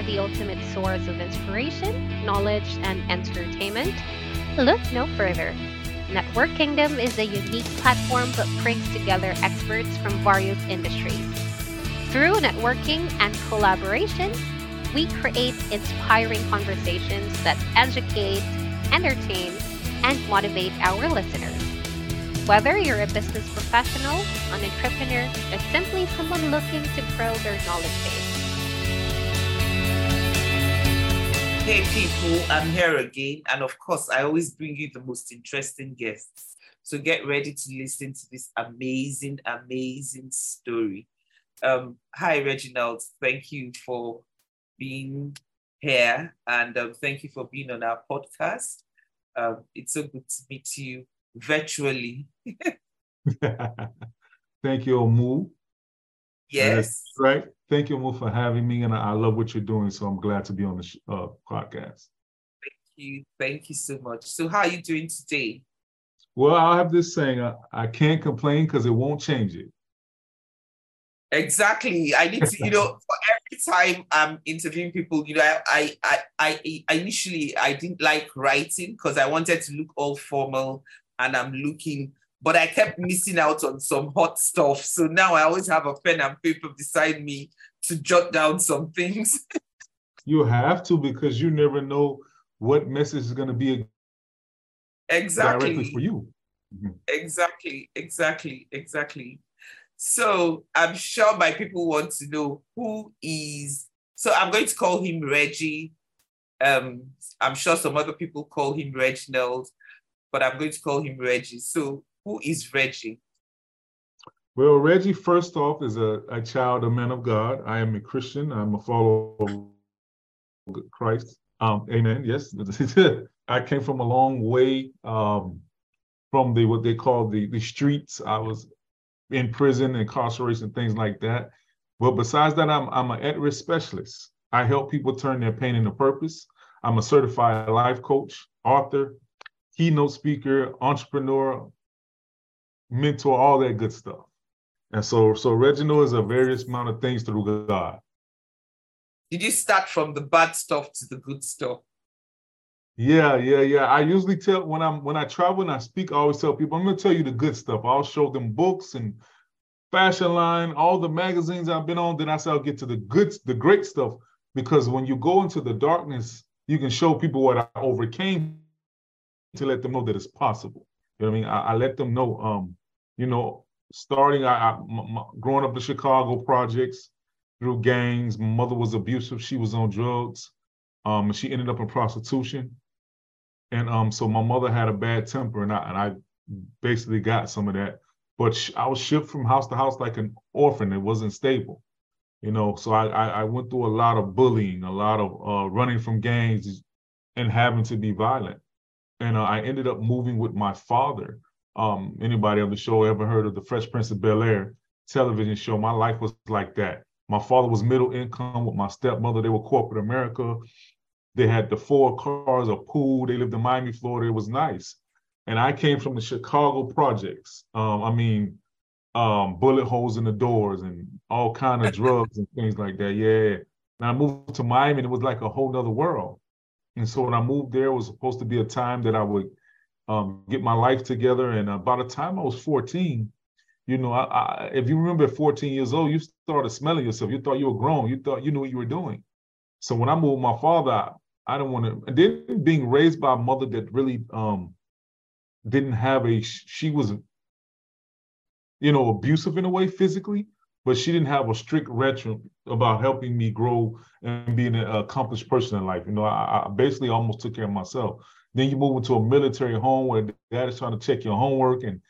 the ultimate source of inspiration, knowledge, and entertainment? Look no further. NetworKingdom is a unique platform that brings together experts from various industries. Through networking and collaboration, we create inspiring conversations that educate, entertain, and motivate our listeners. Whether you're a business professional, an entrepreneur, or simply someone looking to grow their knowledge base. Hey people, I'm here again. And of course, I always bring you the most interesting guests. So get ready to listen to this amazing, amazing story. Um, hi, Reginald. Thank you for being here and um, thank you for being on our podcast. Um, it's so good to meet you virtually. Thank you, Omu. Yes. Uh, right. Thank you, Omu, for having me. And I love what you're doing. So I'm glad to be on the uh, podcast. Thank you. Thank you so much. So, how are you doing today? Well, I have this saying I, I can't complain because it won't change it. Exactly. I need to, you know, for every time I'm interviewing people, you know, I I I, I initially I didn't like writing because I wanted to look all formal and I'm looking, but I kept missing out on some hot stuff. So now I always have a pen and paper beside me to jot down some things. you have to because you never know what message is going to be exactly directly for you. Mm-hmm. Exactly, exactly, exactly. So I'm sure my people want to know who is. So I'm going to call him Reggie. Um, I'm sure some other people call him Reginald, but I'm going to call him Reggie. So who is Reggie? Well, Reggie, first off, is a, a child, a man of God. I am a Christian. I'm a follower of Christ. Um, amen. Yes, I came from a long way um, from the what they call the the streets. I was in prison, incarceration, things like that. But besides that, I'm I'm an at-risk specialist. I help people turn their pain into purpose. I'm a certified life coach, author, keynote speaker, entrepreneur, mentor, all that good stuff. And so, so Reginald is a various amount of things through God. Did you start from the bad stuff to the good stuff? Yeah, yeah, yeah. I usually tell when I'm when I travel and I speak, I always tell people, I'm gonna tell you the good stuff. I'll show them books and fashion line, all the magazines I've been on. Then I say I'll get to the good, the great stuff. Because when you go into the darkness, you can show people what I overcame to let them know that it's possible. You know what I mean? I, I let them know, um, you know, starting I, growing up the Chicago projects through gangs. My mother was abusive. She was on drugs. Um, she ended up in prostitution. And um, so my mother had a bad temper, and I and I basically got some of that. But sh- I was shipped from house to house like an orphan. It wasn't stable, you know. So I I, I went through a lot of bullying, a lot of uh, running from gangs, and having to be violent. And uh, I ended up moving with my father. Um, anybody on the show ever heard of the Fresh Prince of Bel Air television show? My life was like that. My father was middle income with my stepmother. They were corporate America. They had the four cars, a pool. They lived in Miami, Florida. It was nice. And I came from the Chicago projects. Um, I mean, um, bullet holes in the doors and all kind of drugs and things like that. Yeah. And I moved to Miami and it was like a whole nother world. And so when I moved there, it was supposed to be a time that I would um, get my life together. And uh, by the time I was 14, you know, I, I, if you remember at 14 years old, you started smelling yourself. You thought you were grown. You thought you knew what you were doing. So when I moved my father, I don't want to. Then being raised by a mother that really um, didn't have a. She was, you know, abusive in a way physically, but she didn't have a strict regimen about helping me grow and being an accomplished person in life. You know, I, I basically almost took care of myself. Then you move into a military home where dad is trying to check your homework and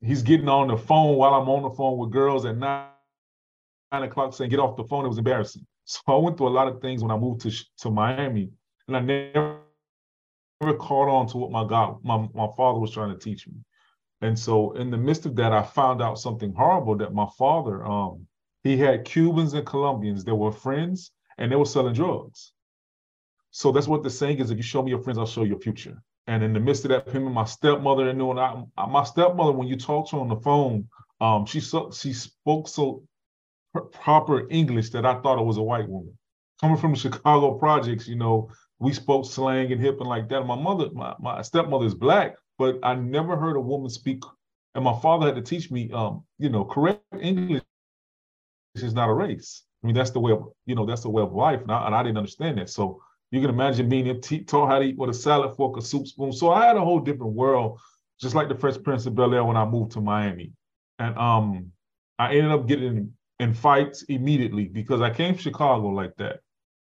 he's getting on the phone while I'm on the phone with girls at nine, nine o'clock saying, get off the phone. It was embarrassing. So I went through a lot of things when I moved to, to Miami and I never, never caught on to what my God, my, my father was trying to teach me. And so in the midst of that, I found out something horrible that my father, um, he had Cubans and Colombians that were friends and they were selling drugs. So that's what the saying is, if you show me your friends, I'll show you your future. And in the midst of that, him and my stepmother and knowing I, my stepmother, when you talk to her on the phone, um, she so, she spoke so proper English that I thought it was a white woman. coming from the Chicago projects, you know, we spoke slang and hip and like that. My mother, my, my stepmother is black, but I never heard a woman speak. And my father had to teach me, um, you know, correct English is not a race. I mean, that's the way of, you know, that's the way of life. And I, and I didn't understand that. So you can imagine being taught how to eat with a salad fork, a soup spoon. So I had a whole different world, just like the Fresh Prince of Bel Air when I moved to Miami. And um, I ended up getting in fights immediately because I came to Chicago like that.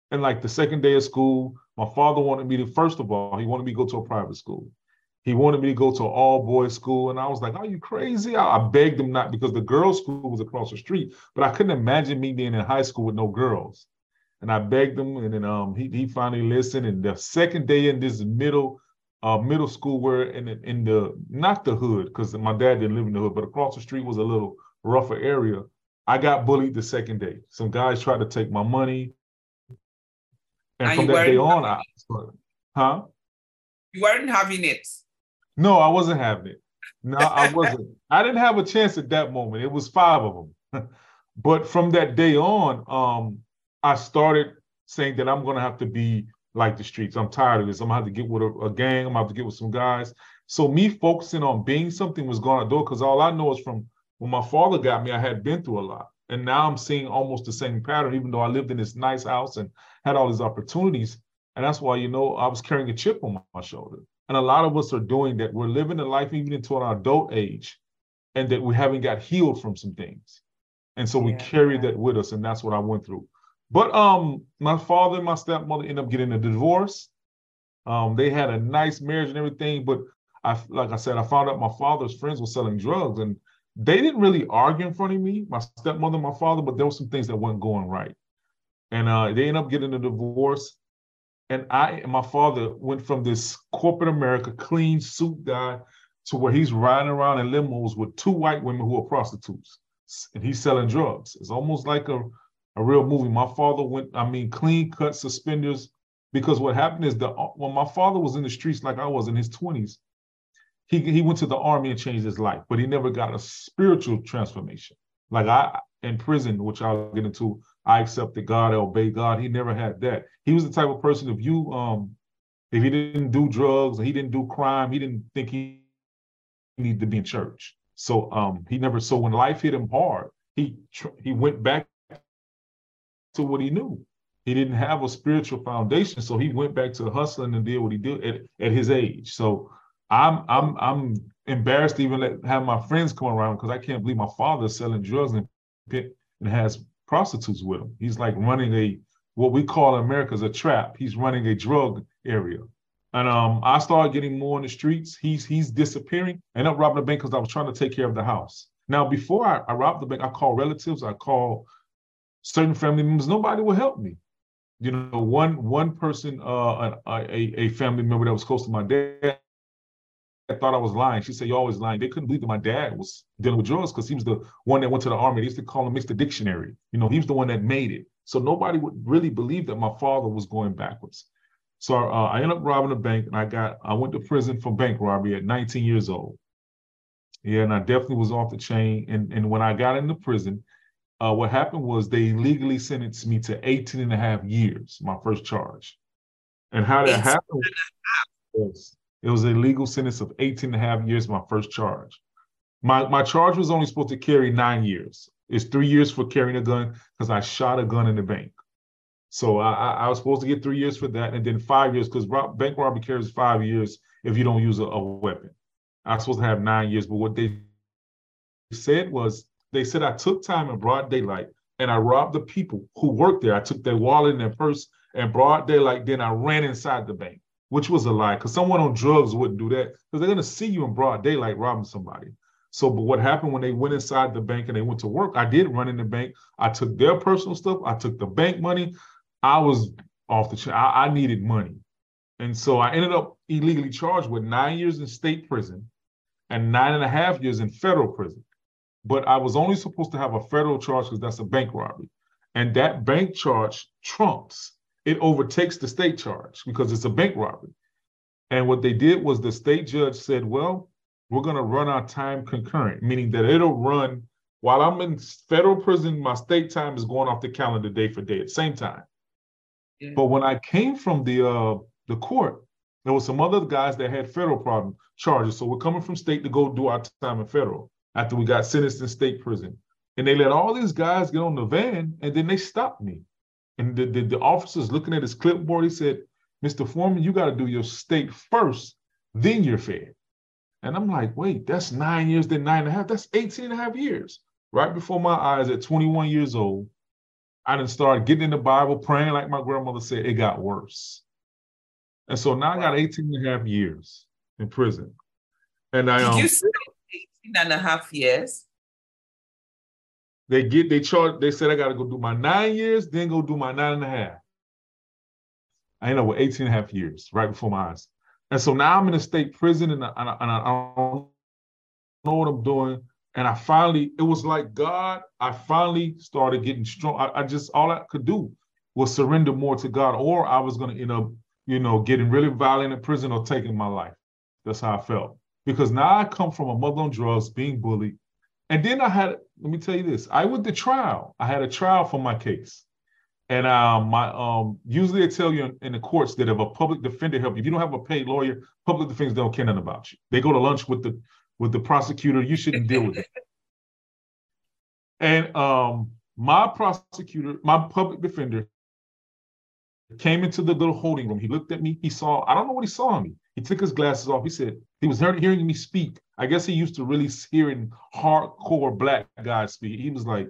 And like the second day of school, my father wanted me to, first of all, he wanted me to go to a private school. He wanted me to go to an all boys school. And I was like, are you crazy? I, I begged him not because the girls' school was across the street, but I couldn't imagine me being in high school with no girls. And I begged him, and then um, he, he finally listened. And the second day in this middle uh, middle school where in the, in the not the hood because my dad didn't live in the hood, but across the street was a little rougher area. I got bullied the second day. Some guys tried to take my money, and from that day on, I huh? You weren't having it. No, I wasn't having it. No, I wasn't. I didn't have a chance at that moment. It was five of them. but from that day on, um, I started saying that I'm going to have to be like the streets. I'm tired of this. I'm gonna have to get with a, a gang. I'm gonna have to get with some guys. So me focusing on being something was going to do because all I know is from when my father got me, I had been through a lot. And now I'm seeing almost the same pattern, even though I lived in this nice house and had all these opportunities. And that's why, you know, I was carrying a chip on my shoulder. And a lot of us are doing that. We're living a life even into our adult age, and that we haven't got healed from some things. And so we yeah, carry yeah. that with us. And that's what I went through. But um, my father and my stepmother ended up getting a divorce. Um, they had a nice marriage and everything, but I, like I said, I found out my father's friends were selling drugs, and they didn't really argue in front of me, my stepmother, and my father, but there were some things that weren't going right, and uh, they ended up getting a divorce. And I and my father went from this corporate America clean suit guy to where he's riding around in limos with two white women who are prostitutes, and he's selling drugs. It's almost like a a real movie. My father went, I mean, clean cut suspenders, because what happened is that when my father was in the streets like I was in his 20s, he, he went to the army and changed his life, but he never got a spiritual transformation. Like I in prison, which I'll get into, I accepted God, I obey God. He never had that. He was the type of person if you um if he didn't do drugs, he didn't do crime, he didn't think he needed to be in church. So um he never so when life hit him hard, he he went back to what he knew. He didn't have a spiritual foundation, so he went back to hustling and did what he did at, at his age. So I'm I'm I'm embarrassed to even let have my friends come around because I can't believe my father's selling drugs and and has prostitutes with him. He's like running a what we call in America is a trap. He's running a drug area. And um, I started getting more in the streets. He's he's disappearing. And up robbing the bank because I was trying to take care of the house. Now, before I, I robbed the bank, I called relatives, I called certain family members, nobody would help me. You know, one one person, uh, a, a family member that was close to my dad, I thought I was lying. She said, "You're always lying." They couldn't believe that my dad was dealing with drugs because he was the one that went to the army. They used to call him Mr. Dictionary. You know, he was the one that made it. So nobody would really believe that my father was going backwards. So uh, I ended up robbing a bank, and I got I went to prison for bank robbery at 19 years old. Yeah, and I definitely was off the chain. And and when I got into prison, uh, what happened was they legally sentenced me to 18 and a half years, my first charge. And how that happened was it was a legal sentence of 18 and a half years, my first charge. My, my charge was only supposed to carry nine years. It's three years for carrying a gun because I shot a gun in the bank. So I, I, was supposed to get three years for that, and then five years because bank robbery carries five years if you don't use a, a weapon. I was supposed to have nine years, but what they said was they said I took time in broad daylight and I robbed the people who worked there. I took their wallet and their purse and broad daylight. Then I ran inside the bank, which was a lie because someone on drugs wouldn't do that because they're going to see you in broad daylight robbing somebody. So, but what happened when they went inside the bank and they went to work? I did run in the bank. I took their personal stuff. I took the bank money. I was off the chain. I, I needed money. And so I ended up illegally charged with nine years in state prison and nine and a half years in federal prison but I was only supposed to have a federal charge because that's a bank robbery. And that bank charge trumps, it overtakes the state charge because it's a bank robbery. And what they did was the state judge said, well, we're going to run our time concurrent, meaning that it'll run while I'm in federal prison, my state time is going off the calendar day for day at the same time. Yeah. But when I came from the uh, the court, there was some other guys that had federal problem charges. So we're coming from state to go do our time in federal after we got sentenced in state prison. And they let all these guys get on the van and then they stopped me. And the, the, the officers looking at his clipboard, he said, Mr. Foreman, you got to do your state first, then you're fed. And I'm like, wait, that's nine years, then nine and a half. That's 18 and a half years. Right before my eyes at 21 years old, I didn't start getting in the Bible, praying like my grandmother said, it got worse. And so now I got 18 and a half years in prison. And I Did um, you say 18 and a half years? They get they charge, they said I gotta go do my nine years, then go do my nine and a half. I ended up with 18 and a half years right before my eyes. And so now I'm in a state prison and I, and I, and I don't know what I'm doing. And I finally, it was like God, I finally started getting strong. I, I just, all I could do was surrender more to God, or I was going to end up, you know, getting really violent in prison or taking my life. That's how I felt. Because now I come from a mother on drugs, being bullied. And then I had, let me tell you this, I went to trial. I had a trial for my case. And um, my um, usually they tell you in, in, the courts that if a public defender help you, if you don't have a paid lawyer, public defenders don't care nothing about you. They go to lunch with the with the prosecutor. You shouldn't deal with it. And um, my prosecutor, my public defender, came into the little holding room. He looked at me. He saw. I don't know what he saw in me. He took his glasses off. He said he was hearing me speak. I guess he used to really hearing hardcore black guys speak. He was like,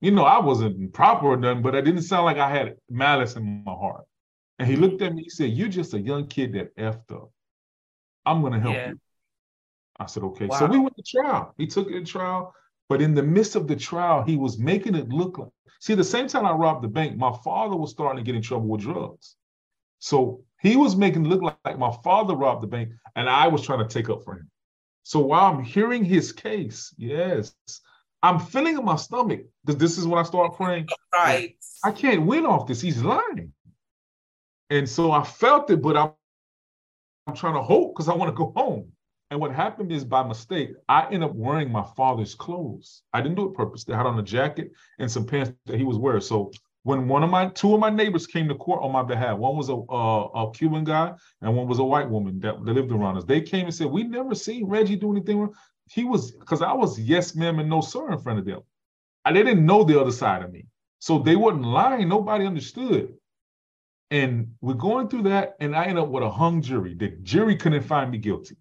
you know, I wasn't proper or nothing, but I didn't sound like I had malice in my heart. And he looked at me, he said, You're just a young kid that effed up. I'm gonna help yeah. you. I said, okay. Wow. So we went to trial. He took it to trial, but in the midst of the trial, he was making it look like see, the same time I robbed the bank, my father was starting to get in trouble with drugs. So he was making it look like, like my father robbed the bank, and I was trying to take up for him. So while I'm hearing his case, yes, I'm feeling in my stomach because this is when I start praying. Right. I can't win off this. He's lying. And so I felt it, but I'm, I'm trying to hope because I want to go home. And what happened is by mistake, I end up wearing my father's clothes. I didn't do it purposely. I had on a jacket and some pants that he was wearing. So when one of my two of my neighbors came to court on my behalf, one was a, a, Cuban guy and one was a white woman that, that lived around us. They came and said, "We never seen Reggie do anything wrong." he was because I was yes ma'am and no sir in front of them. And they didn't know the other side of me. So they wasn't lying. Nobody understood. And we're going through that, and I end up with a hung jury. The jury couldn't find me guilty.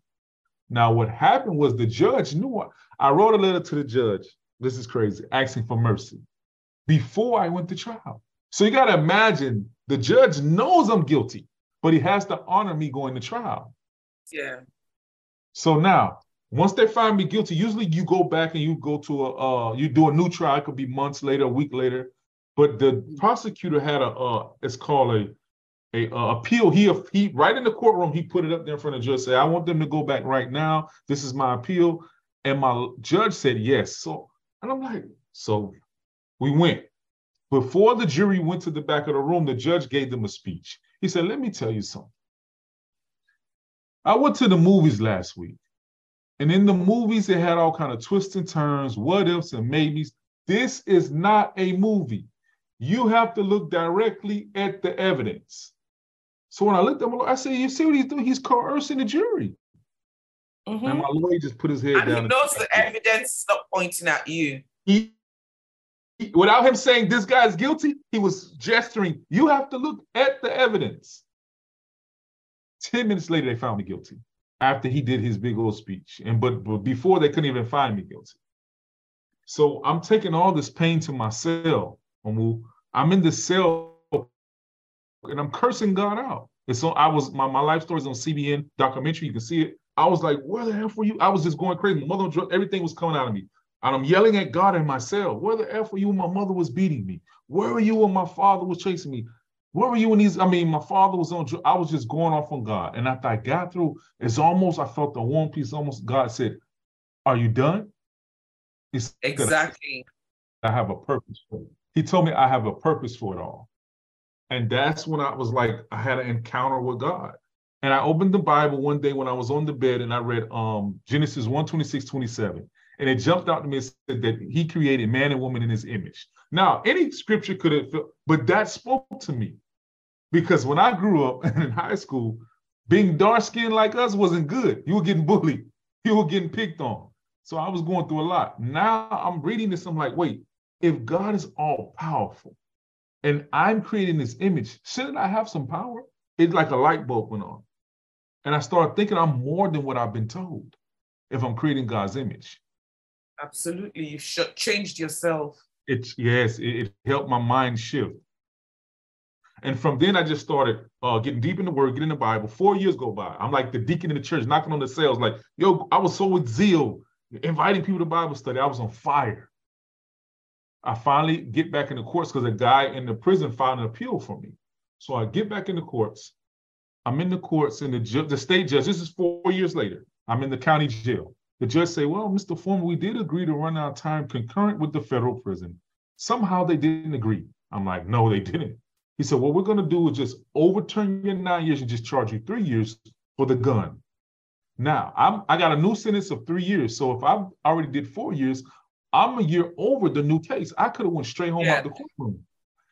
Now, what happened was the judge knew I, I wrote a letter to the judge. This is crazy, asking for mercy before I went to trial. So you got to imagine the judge knows I'm guilty, but he has to honor me going to trial. Yeah. So now once they find me guilty, usually you go back and you go to a uh, you do a new trial. It could be months later, a week later. But the prosecutor had a uh, it's called a a uh, appeal. He he right in the courtroom. He put it up there in front of the judge. Say, I want them to go back right now. This is my appeal. And my judge said yes. So and I'm like, so we went. Before the jury went to the back of the room, the judge gave them a speech. He said, "Let me tell you something. I went to the movies last week." And in the movies, it had all kind of twists and turns, what ifs and maybes. This is not a movie. You have to look directly at the evidence. So when I looked at him, I said, "You see what he's doing? He's coercing the jury." Mm-hmm. And my lawyer just put his head down. and down. He knows the evidence is not pointing at you. He, without him saying this guy's guilty, he was gesturing. You have to look at the evidence. Ten minutes later, they found me guilty after he did his big old speech. And but, but before they couldn't even find me guilty. So I'm taking all this pain to my cell. I'm in the cell and I'm cursing God out. And so I was my, my life story is on CBN documentary. You can see it. I was like, where the hell were you? I was just going crazy. My mother, everything was coming out of me. And I'm yelling at God and myself. Where the F were you when my mother was beating me? Where were you when my father was chasing me? Where were you when these? I mean, my father was on. I was just going off on God, and after I got through, it's almost I felt the one piece. Almost God said, "Are you done?" It's exactly. I have a purpose for it. He told me I have a purpose for it all, and that's when I was like, I had an encounter with God. And I opened the Bible one day when I was on the bed and I read um, Genesis 1 26, 27. And it jumped out to me and said that he created man and woman in his image. Now, any scripture could have, but that spoke to me. Because when I grew up in high school, being dark skinned like us wasn't good. You were getting bullied, you were getting picked on. So I was going through a lot. Now I'm reading this, I'm like, wait, if God is all powerful and I'm creating this image, shouldn't I have some power? It's like a light bulb went on. And I started thinking I'm more than what I've been told if I'm creating God's image. Absolutely. You have changed yourself. It's yes, it, it, helped my mind shift. And from then I just started uh, getting deep in the word, getting the Bible. Four years go by. I'm like the deacon in the church, knocking on the cells, like, yo, I was so with zeal, inviting people to Bible study. I was on fire. I finally get back in the courts because a guy in the prison filed an appeal for me. So I get back in the courts. I'm in the courts, and the, ju- the state judge, this is four years later, I'm in the county jail. The judge say, well, Mr. Foreman, we did agree to run our time concurrent with the federal prison. Somehow they didn't agree. I'm like, no, they didn't. He said, what we're going to do is just overturn your nine years and just charge you three years for the gun. Now, I'm, I got a new sentence of three years. So if I already did four years, I'm a year over the new case. I could have went straight home yeah. out the courtroom.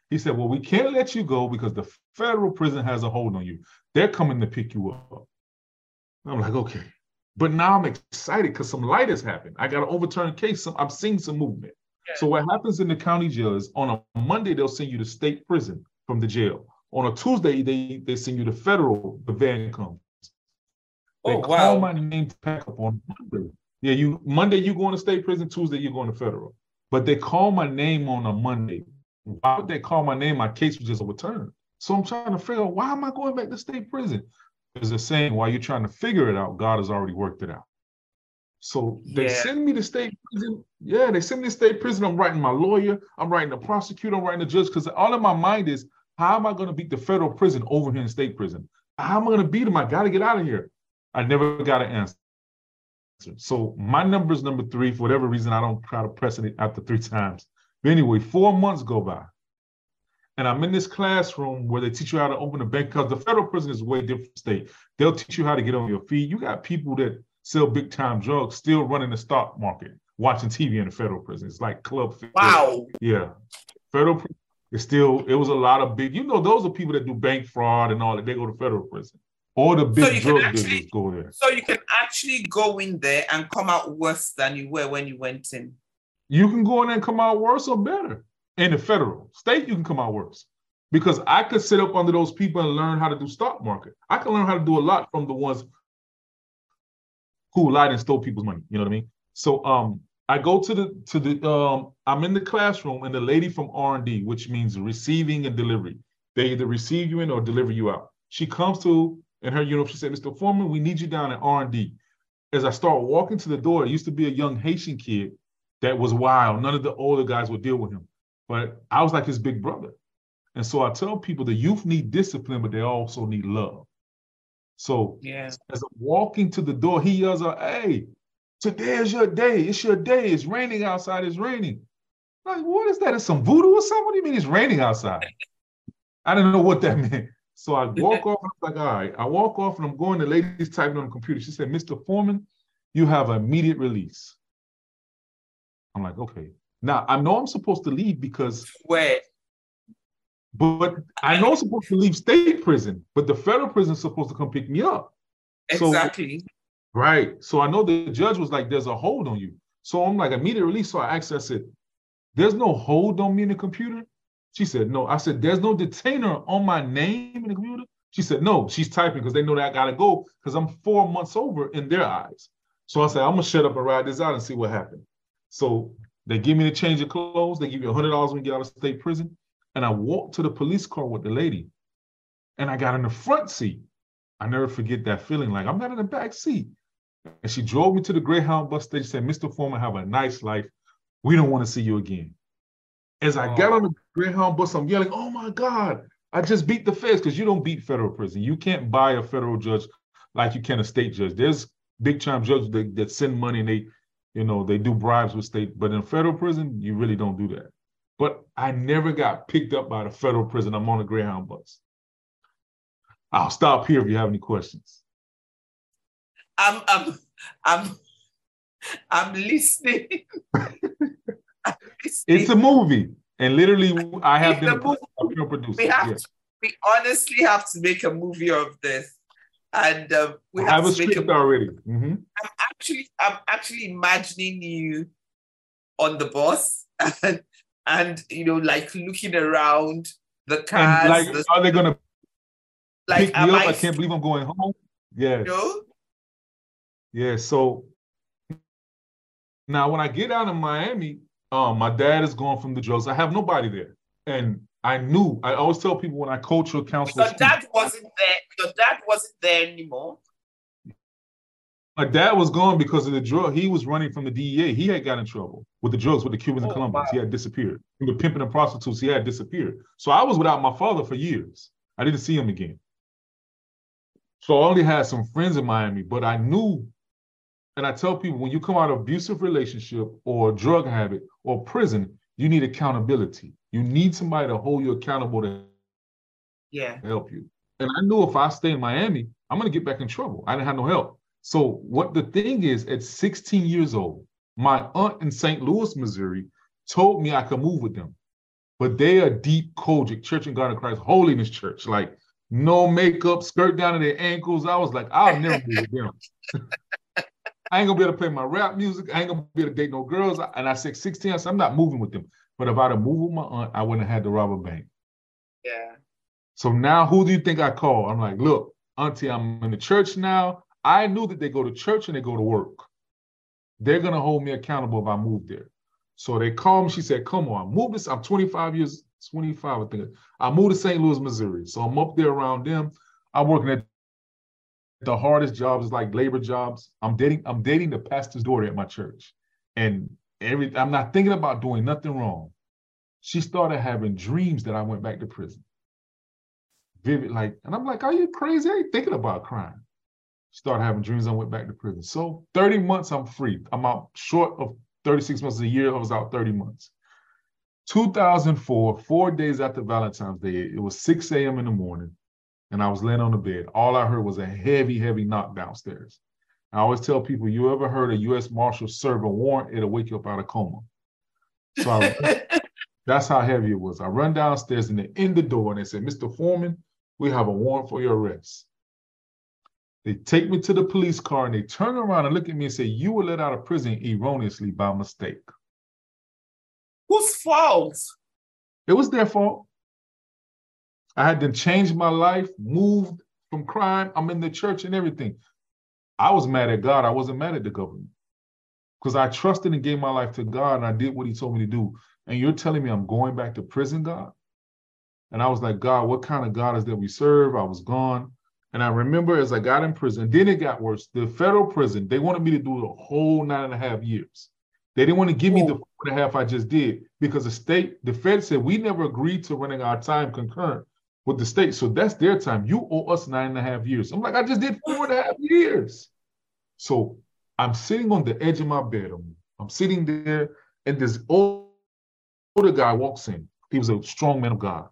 He said, well, we can't let you go because the federal prison has a hold on you. They're coming to pick you up. I'm like, okay. But now I'm excited because some light has happened. I got an overturned case. Some, I'm seeing some movement. Yeah. So what happens in the county jail is on a Monday, they'll send you to state prison from the jail. On a Tuesday, they, they send you to federal, the van comes. They oh, call wow. my name to pack up on Monday. Yeah, you Monday you going to state prison, Tuesday you're going to federal. But they call my name on a Monday. Why would they call my name? My case was just overturned. So I'm trying to figure out why am I going back to state prison? There's a saying while you're trying to figure it out, God has already worked it out. So they yeah. send me to state prison. Yeah, they send me to state prison. I'm writing my lawyer, I'm writing the prosecutor, I'm writing the judge, because all in my mind is how am I going to beat the federal prison over here in state prison? How am I going to beat them? I got to get out of here. I never got an answer. So my number is number three. For whatever reason, I don't try to press it after three times. But anyway, four months go by. And I'm in this classroom where they teach you how to open a bank because the federal prison is way different state. They'll teach you how to get on your feet. You got people that sell big time drugs still running the stock market, watching TV in the federal prison. It's like club. Wow. Yeah. Federal prison. it's still, it was a lot of big, you know, those are people that do bank fraud and all that. They go to federal prison. All the big so drug dealers go there. So you can actually go in there and come out worse than you were when you went in. You can go in and come out worse or better. In the federal state, you can come out worse because I could sit up under those people and learn how to do stock market. I can learn how to do a lot from the ones who lied and stole people's money. You know what I mean? So um, I go to the to the um, I'm in the classroom and the lady from R and D, which means receiving and delivery. They either receive you in or deliver you out. She comes to in her uniform. She said, Mr. Foreman, we need you down at R&D. As I start walking to the door, it used to be a young Haitian kid that was wild. None of the older guys would deal with him. But I was like his big brother. And so I tell people the youth need discipline, but they also need love. So yeah. as I'm walking to the door, he yells out, Hey, today is your day. It's your day. It's raining outside. It's raining. I'm like, what is that? Is some voodoo or something? What do you mean it's raining outside? I didn't know what that meant. So I walk off and I'm like, all right. I walk off and I'm going, the lady's typing on the computer. She said, Mr. Foreman, you have an immediate release. I'm like, okay. Now I know I'm supposed to leave because where? But I know I'm supposed to leave state prison, but the federal prison is supposed to come pick me up. Exactly. So, right. So I know the judge was like, there's a hold on you. So I'm like, immediate release. So I asked, I said, there's no hold on me in the computer. She said, no. I said, there's no detainer on my name in the computer. She said, no, she's typing because they know that I gotta go because I'm four months over in their eyes. So I said, I'm gonna shut up and ride this out and see what happens. So they give me the change of clothes. They give you hundred dollars when you get out of state prison. And I walked to the police car with the lady, and I got in the front seat. I never forget that feeling. Like I'm not in the back seat. And she drove me to the Greyhound bus station. Said, "Mr. Foreman, have a nice life. We don't want to see you again." As I got oh. on the Greyhound bus, I'm yelling, "Oh my God! I just beat the feds because you don't beat federal prison. You can't buy a federal judge like you can a state judge. There's big time judges that, that send money and they, you know, they do bribes with state. But in federal prison, you really don't do that. But I never got picked up by the federal prison. I'm on a Greyhound bus. I'll stop here if you have any questions. I'm I'm I'm I'm listening. It's a movie, and literally, I have been a, a producer. We have, yes. to, we honestly have to make a movie of this. And um, we I have, have a to make script a already. Mhm. I'm actually I'm actually imagining you on the bus and and you know like looking around the cars And like, the, are they gonna like pick me up? I I can't believe I'm going home. Yeah, you know? yeah. So now when I get out of Miami, um, my dad is gone from the drugs. I have nobody there, and I knew. I always tell people when I coach or counsel. Your dad wasn't there. Your dad wasn't there anymore. My dad was gone because of the drug. He was running from the DEA. He had got in trouble with the drugs with the Cubans and Oh, Colombians. wow. He had disappeared. He was pimping and prostitutes, he had disappeared. So I was without my father for years. I didn't see him again. So I only had some friends in Miami, but I knew, and I tell people when you come out of abusive relationship or drug habit or prison, you need accountability. You need somebody to hold you accountable to Yeah. help you. And I knew if I stay in Miami, I'm gonna get back in trouble. I didn't have no help. So what the thing is, at 16 years old, my aunt in St. Louis, Missouri, told me I could move with them. But they are deep COGIC, Church and God of Christ, Holiness Church, like no makeup, skirt down to their ankles. I was like, I'll never be with them. I ain't gonna be able to play my rap music. I ain't gonna be able to date no girls. And I said 16, I said, I'm not moving with them. But if I'd have moved with my aunt, I wouldn't have had to rob a bank. Yeah. So now who do you think I call? I'm like, look, Auntie, I'm in the church now. I knew that they go to church and they go to work. They're gonna hold me accountable if I move there. So they called me. She said, come on, move this. I'm 25 years, 25, I think. I moved to St. Louis, Missouri. So I'm up there around them. I'm working at the hardest jobs, like labor jobs. I'm dating, I'm dating the pastor's daughter at my church. And every I'm not thinking about doing nothing wrong. She started having dreams that I went back to prison vivid, like, and I'm like, are you crazy? I ain't thinking about crime. Started having dreams. I went back to prison. So 30 months, I'm free. I'm out short of 36 months a year. I was out 30 months. 2004, four days after Valentine's Day, it was 6 a.m. in the morning, and I was laying on the bed. All I heard was a heavy, heavy knock downstairs. I always tell people, you ever heard a U.S. Marshal serve a warrant, it'll wake you up out of coma. So I, that's how heavy it was. I run downstairs and they're in the door and they said, Mr. Foreman, we have a warrant for your arrest. They take me to the police car and they turn around and look at me and say, You were let out of prison erroneously by mistake. Whose fault? It was their fault. I had to change my life, moved from crime. I'm in the church and everything. I was mad at God. I wasn't mad at the government because I trusted and gave my life to God and I did what He told me to do. And you're telling me I'm going back to prison, God? And I was like, God, what kind of God is that we serve? I was gone. And I remember as I got in prison, then it got worse. The federal prison, they wanted me to do the whole nine and a half years. They didn't want to give me the four and a half I just did because the state, the Fed said we never agreed to running our time concurrent with the state. So that's their time. You owe us nine and a half years. I'm like, I just did four and a half years. So I'm sitting on the edge of my bed. I'm, I'm sitting there, and this old, older guy walks in. He was a strong man of God.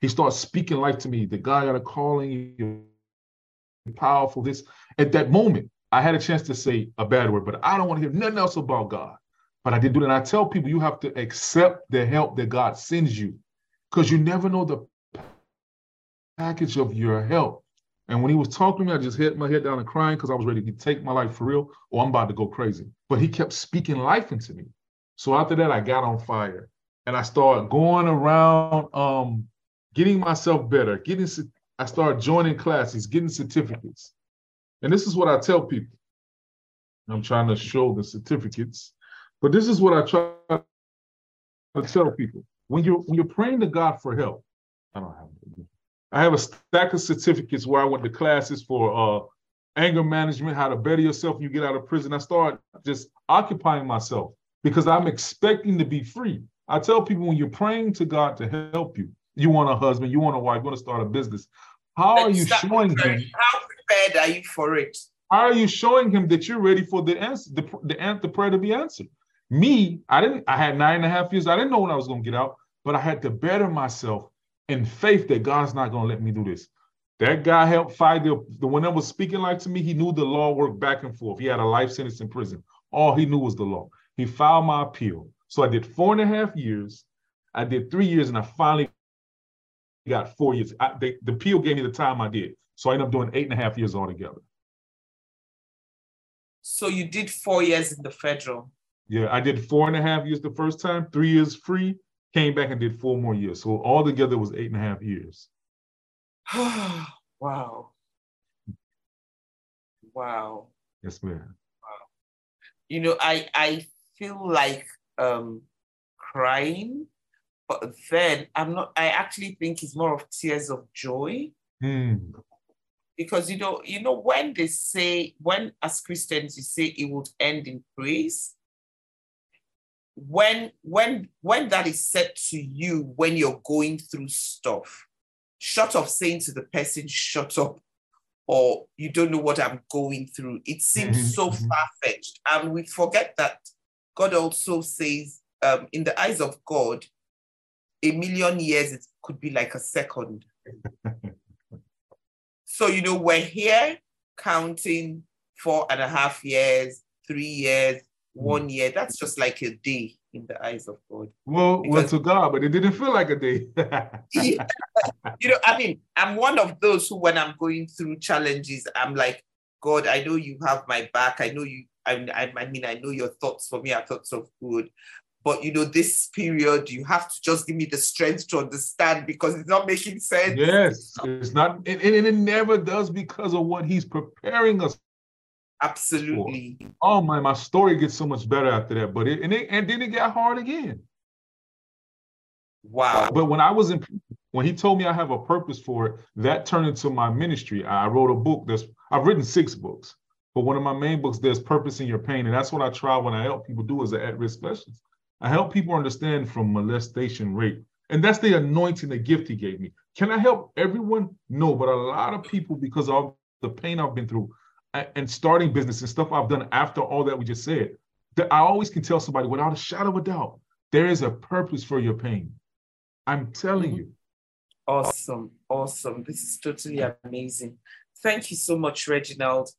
He starts speaking life to me. The guy got a calling, you're powerful. This at that moment, I had a chance to say a bad word, but I don't want to hear nothing else about God. But I didn't do that. And I tell people you have to accept the help that God sends you because you never know the package of your help. And when he was talking to me, I just hit my head down and crying because I was ready to take my life for real or I'm about to go crazy. But he kept speaking life into me. So after that, I got on fire and I started going around um, getting myself better, getting I started joining classes, getting certificates. And this is what I tell people. I'm trying to show the certificates, but this is what I try to tell people. When you're when you're praying to God for help, I don't have I have a stack of certificates where I went to classes for uh, anger management, how to better yourself when you get out of prison. I start just occupying myself because I'm expecting to be free. I tell people when you're praying to God to help you, you want a husband, you want a wife, you want to start a business. How are you showing prepared. him? How prepared are you for it? How are you showing him that you're ready for the answer, the, the, the prayer to be answered? Me, I didn't, I had nine and a half years. I didn't know when I was going to get out, but I had to better myself in faith that God's not going to let me do this. That guy helped fight the, the one that was speaking like to me. He knew the law worked back and forth. He had a life sentence in prison. All he knew was the law. He filed my appeal. So I did four and a half years. I did three years, and I finally got four years. I, they, the appeal gave me the time I did. So I ended up doing eight and a half years altogether. So you did four years in the federal. Yeah, I did four and a half years the first time, three years free, came back and did four more years. So altogether was eight and a half years. wow. Wow. Yes, ma'am. Wow. You know, I I feel like um crying, but then I'm not I actually think it's more of tears of joy. Mm. Because you know, you know, when they say, when as Christians you say it would end in praise, when when when that is said to you when you're going through stuff short of saying to the person shut up or you don't know what i'm going through it seems mm-hmm. so mm-hmm. far-fetched and we forget that god also says um, in the eyes of god a million years it could be like a second so you know we're here counting four and a half years three years one mm. year, that's just like a day in the eyes of God. Well, because, well, to God, but it didn't feel like a day. yeah. You know, I mean, I'm one of those who, when I'm going through challenges, I'm like, God, I know you have my back. I know you. I, I mean, I know your thoughts for me are thoughts of good. But you know, this period, you have to just give me the strength to understand because it's not making sense. Yes, it's not, and, and it never does because of what He's preparing us Absolutely. Oh my, my story gets so much better after that. But it and it and then it got hard again. Wow. But when I was in when he told me I have a purpose for it, that turned into my ministry. I wrote a book that's I've written six books, but one of my main books, there's purpose in your pain. And that's what I try when I help people do as an at-risk specialist. I help people understand from molestation, rape. And that's the anointing, the gift he gave me. Can I help everyone? No, but a lot of people, because of the pain I've been through, and starting business and stuff I've done after all that we just said, that I always can tell somebody without a shadow of a doubt, there is a purpose for your pain. I'm telling mm-hmm. you. Awesome. Awesome. This is totally amazing. Thank you so much, Reginald.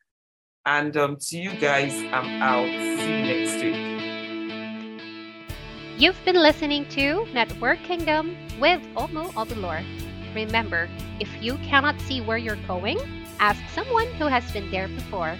And um, to you guys, I'm out. See you next week. You've been listening to NetworKingdom with Omu Obilor. Remember, if you cannot see where you're going, Ask someone who has been there before.